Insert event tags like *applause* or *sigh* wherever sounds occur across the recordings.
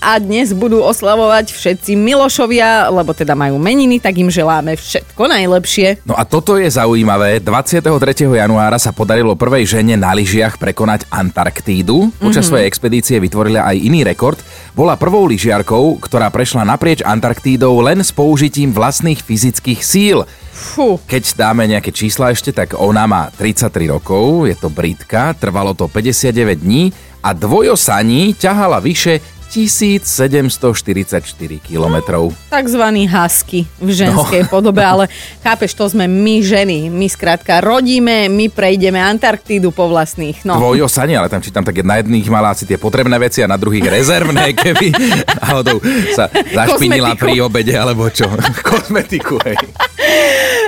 A dnes budú oslavovať všetci Milošovia, lebo teda majú meniny, tak im želáme všetko najlepšie. No a toto je zaujímavé. 23. januára sa podarilo prvej žene na lyžiach prekonať Antarktídu. Počas mm-hmm. svojej expedície vytvorila aj iný rekord. Bola prvou lyžiarkou, ktorá prešla naprieč Antarktídou len s použitím vlastných fyzických síl. Fú, Keď dáme nejaké čísla ešte, tak ona má 33 rokov, je to Britka, trvalo to 59 dní a dvojosaní ťahala vyše 1744 kilometrov. takzvaný husky v ženskej no. *laughs* podobe, ale chápeš, to sme my ženy. My skrátka rodíme, my prejdeme Antarktídu po vlastných. No. Dvojosanie, ale tam čítam, tak na jedných mala asi tie potrebné veci a na druhých rezervné, *laughs* keby náhodou sa zašpinila Kozmetiku. pri obede, alebo čo. *laughs* Kozmetiku, hej.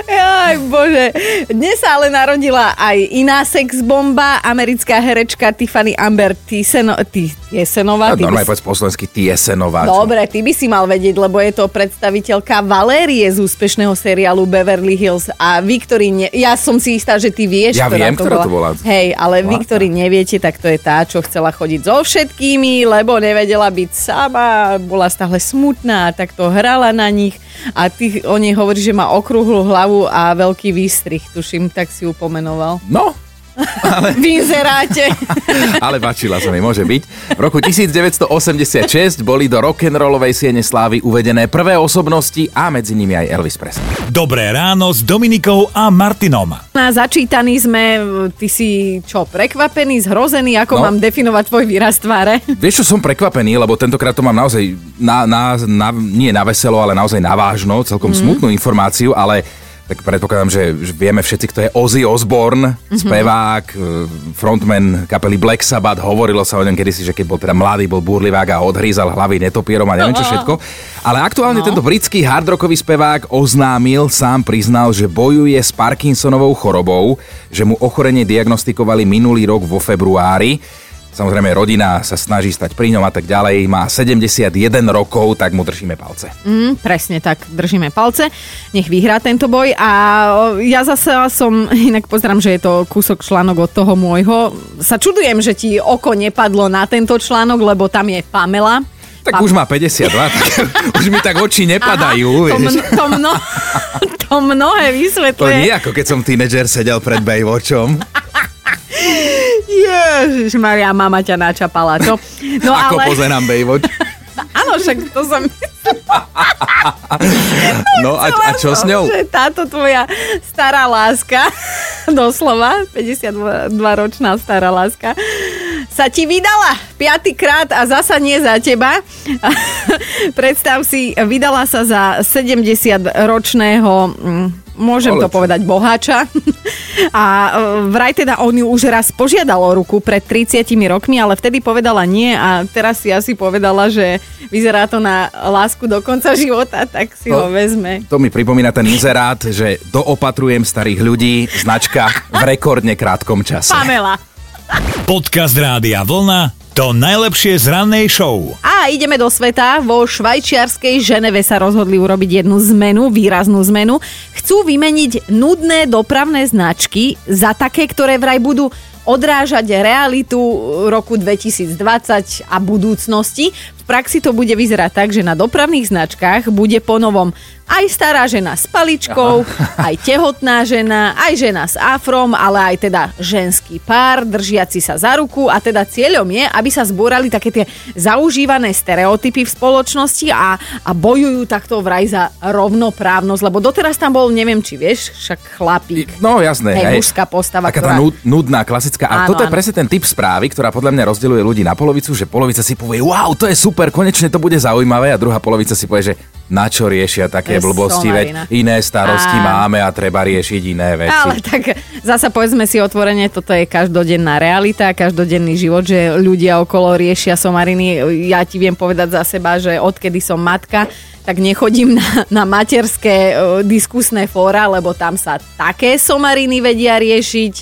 Aj bože. Dnes sa ale narodila aj iná sexbomba, americká herečka Tiffany Amber Thiessen- Thi- Thiesenová. No, by normálne si- povedz po slovensky Tiesenová. Dobre, ty by si mal vedieť, lebo je to predstaviteľka Valérie z úspešného seriálu Beverly Hills a vy, ktorí ne... Ja som si istá, že ty vieš, Ja ktorá viem, to ktorá bola. to bola. Hej, ale vy, Zlatá. ktorí neviete, tak to je tá, čo chcela chodiť so všetkými, lebo nevedela byť sama, bola stále smutná, tak to hrala na nich a ty o nej hovoríš, že má okrúhlu hlavu a veľký výstrih, tuším, tak si ju pomenoval. No, V inzeráte. *laughs* ale bačila sa mi, môže byť. V roku 1986 boli do rock'n'rollovej siene slávy uvedené prvé osobnosti a medzi nimi aj Elvis Presley. Dobré ráno s Dominikou a Martinom. Na začítaní sme, ty si čo, prekvapený, zhrozený, ako No. mám definovať tvoj výraz tváre? *laughs* Vieš čo, som prekvapený, lebo tentokrát to mám naozaj na, na, na, nie na veselo, ale naozaj na vážno, celkom mm. smutnú informáciu, ale tak predpokladám, že vieme všetci, kto je Ozzy Osbourne, mm-hmm. spevák, e, frontman kapely Black Sabbath, hovorilo sa o ňom kedysi, že keď bol teda mladý, bol búrlivák a odhrízal hlavy netopierom a neviem čo všetko. Ale aktuálne no. tento britský hardrockový spevák oznámil, sám priznal, že bojuje s Parkinsonovou chorobou, že mu ochorenie diagnostikovali minulý rok vo februári. Samozrejme, rodina sa snaží stať pri ňom a tak ďalej. Má 71 rokov, tak mu držíme palce. Mm, presne tak, držíme palce. Nech vyhrá tento boj a ja zase som, *laughs* inak pozerám, že je to kúsok článok od toho môjho. Sa čudujem, že ti oko nepadlo na tento článok, lebo tam je Pamela. Tak Pa- už má 52, *laughs* tak už mi tak oči nepadajú. to, vieš. mno, to, mno, *laughs* to mnohé To vysvetľuje. nie ako keď som tínedžer sedel pred Baywatchom. Maria, mama ťa načapala, čo? No ako ale... pozerám Baywatch. *laughs* Áno, však to som... *laughs* No a, a čo s ňou? Že táto tvoja stará láska, *laughs* doslova, 52-ročná stará láska, sa ti vydala piatýkrát a zasa nie za teba. Predstav si, vydala sa za 70-ročného, môžem to Olec. povedať, boháča. *laughs* A e, vraj teda on ju už raz požiadal o ruku pred 30 rokmi, ale vtedy povedala nie a teraz si asi povedala, že vyzerá to na lásku do konca života, tak si ho To- vezme. To mi pripomína ten inzerát, že doopatrujem starých ľudí, značka v rekordne krátkom čase. Pamela. Podcast Rádia Vlna. To najlepšie z rannej show. A ideme do sveta. Vo švajčiarskej Ženeve sa rozhodli urobiť jednu zmenu, výraznú zmenu. Chcú vymeniť nudné dopravné značky za také, ktoré vraj budú odrážať realitu roku 2020 a budúcnosti. V praxi to bude vyzerať tak, že na dopravných značkách bude ponovom aj stará žena s paličkou, aj tehotná žena, aj žena s afrom, ale aj teda ženský pár držiaci sa za ruku a teda cieľom je, aby sa zbúrali také tie zaužívané stereotypy v spoločnosti a, a bojujú takto vraj za rovnoprávnosť, lebo doteraz tam bol, neviem či vieš, však chlapík. No jasné. Hej, hej. mužská postava, Taká tá ktorá- nud- nudná, klasická. A Áno, toto je áno. presne ten typ správy, ktorá podľa mňa rozdeľuje ľudí na polovicu, že polovica si povie, wow, to je super, konečne to bude zaujímavé a druhá polovica si povie, že na čo riešia také blbosti, veď iné starosti Áno. máme a treba riešiť iné veci. Ale tak zasa povedzme si otvorene, toto je každodenná realita, každodenný život, že ľudia okolo riešia somariny. Ja ti viem povedať za seba, že odkedy som matka, tak nechodím na, na materské e, diskusné fóra, lebo tam sa také somariny vedia riešiť.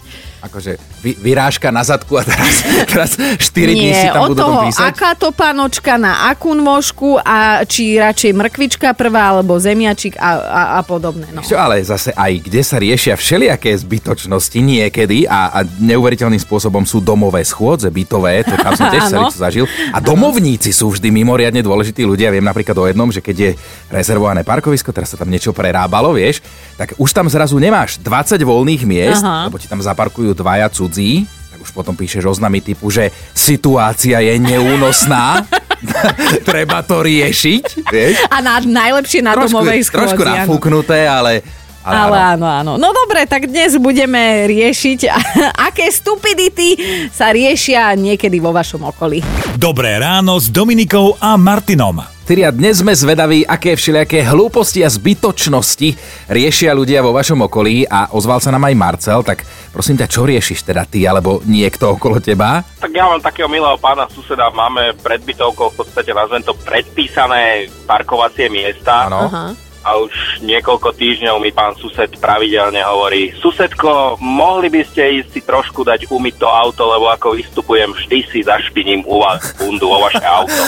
Akože vy, vyrážka na zadku a teraz, *laughs* teraz 4 dní si Nie, tam budú toho, písať? aká to panočka na akú nôžku a či radšej mrkvička prvá, alebo zemiačik a, a, a podobné. No. Čo ale zase aj kde sa riešia všelijaké zbytočnosti niekedy a, a neuveriteľným spôsobom sú domové schôdze, bytové, to tam som *laughs* tiež to zažil. A domovníci sú vždy mimoriadne dôležití ľudia. Viem napríklad o jednom, že keď je rezervované parkovisko, teraz sa tam niečo prerábalo, vieš, tak už tam zrazu nemáš 20 voľných miest, Aha. lebo ti tam zaparkujú dvaja cudzí, tak už potom píšeš oznamy typu, že situácia je neúnosná, *laughs* treba to riešiť, vieš. A na, najlepšie na domovej schôdzi. trošku nafúknuté, ale... Ale áno, áno. No dobre, tak dnes budeme riešiť, *laughs* aké stupidity sa riešia niekedy vo vašom okolí. Dobré ráno s Dominikou a Martinom. Tyria, dnes sme zvedaví, aké všelijaké hlúposti a zbytočnosti riešia ľudia vo vašom okolí a ozval sa nám aj Marcel, tak prosím ťa, čo riešiš teda ty alebo niekto okolo teba? Tak ja mám takého milého pána suseda, máme pred bytovkou v podstate nazvem to predpísané parkovacie miesta. Áno. A už niekoľko týždňov mi pán sused pravidelne hovorí Susedko, mohli by ste ísť si trošku dať umyť to auto, lebo ako vystupujem, vždy si zašpiním u vás bundu o vaše auto.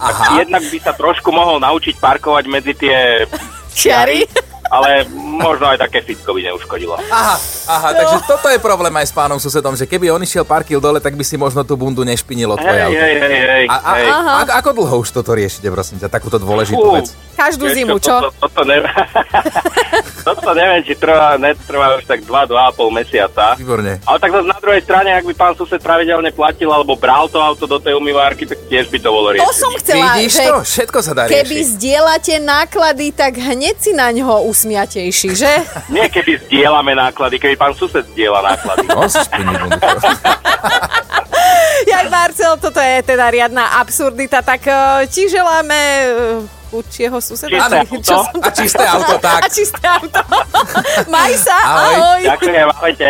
Aha. Jednak by sa trošku mohol naučiť parkovať medzi tie Čiary? ale možno aj také fitko by neuškodilo. Aha, aha, takže toto je problém aj s pánom susedom, že keby on išiel pár kil dole, tak by si možno tú bundu nešpinilo tvoje Hej, auto. hej, hej, hej, A, a, hej. a, a, ako dlho už toto riešite, prosím ťa, takúto dôležitú Fú, vec? Každú zimu, čo? Toto, toto, neviem, *laughs* toto neviem, či trvá, netrvá už tak 2-2,5 mesiaca. Výborne. Ale tak zase na druhej strane, ak by pán sused pravidelne platil alebo bral to auto do tej umývárky, tak tiež by to bolo To riešiť. som chcela, Vidíš že to? Všetko sa dá keby riešiť. zdieľate náklady, tak hneď si na ňo usmiatejší, že? *laughs* Nie keby zdieľame náklady, keby pán sused zdieľa náklady. *laughs* *laughs* Jak Marcel, toto je teda riadna absurdita, tak eh, ti želáme eh, chudšieho suseda. Čisté Či- auto. čo som A čisté auto, tak. A čisté auto. *laughs* Maj sa, Ahoj. ahoj. Ďakujem, ahojte.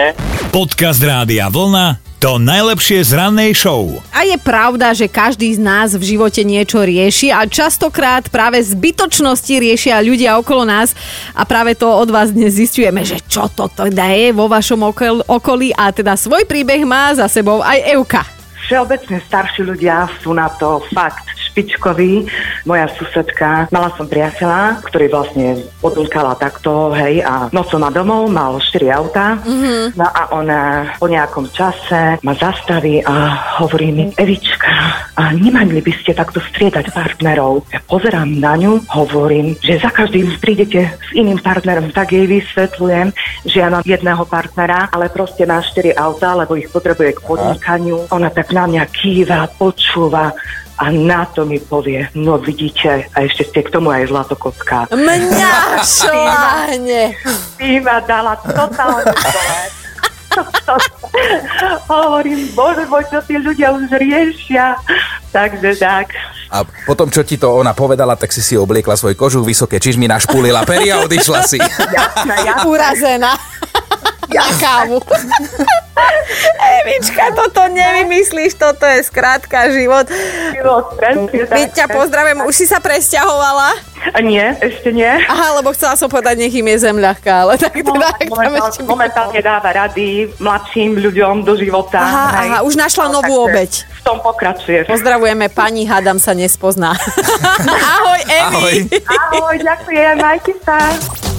Podcast Rádia Vlna to najlepšie z rannej show. A je pravda, že každý z nás v živote niečo rieši a častokrát práve zbytočnosti riešia ľudia okolo nás a práve to od vás dnes zistujeme, že čo to teda je vo vašom okol- okolí a teda svoj príbeh má za sebou aj Euka. Všeobecne starší ľudia sú na to fakt špičkoví. Moja susedka, mala som priateľa, ktorý vlastne odlkala takto, hej, a nocou ma domov, mal 4 auta. Mm-hmm. No a ona po nejakom čase ma zastaví a hovorí mi, Evička, a nemali by ste takto striedať partnerov. Ja pozerám na ňu, hovorím, že za každým prídete s iným partnerom, tak jej vysvetľujem, že ja mám jedného partnera, ale proste má 4 auta, lebo ich potrebuje k podnikaniu. Ona tak na mňa kýva, počúva a na to mi povie, no vidíte, a ešte ste k tomu aj zlatokocká. Mňa *laughs* šláhne. Ty ma dala totálne dole. *laughs* Hovorím, bože môj, čo tí ľudia už riešia. Takže tak. A potom, čo ti to ona povedala, tak si si obliekla svoj kožuch, vysoké čižmy, našpulila peria a odišla si. Jasné, jasné. Urazená. Na kávu. *laughs* Evička, toto nevymyslíš, toto je skrátka život. Život, presne My tak. ťa pozdravujem, už si sa presťahovala? A Nie, ešte nie. Aha, lebo chcela som povedať, nech im je zem ľahká, ale tak teda, Momentálne, ešte... momentálne dáva rady mladším ľuďom do života. Aha, hej. aha, už našla No, novú obeť. V tom pokračuje. Pozdravujeme pani, hádam sa nespozná. *laughs* Ahoj, Evi. Ahoj. Ahoj, ďakujem, majte sa.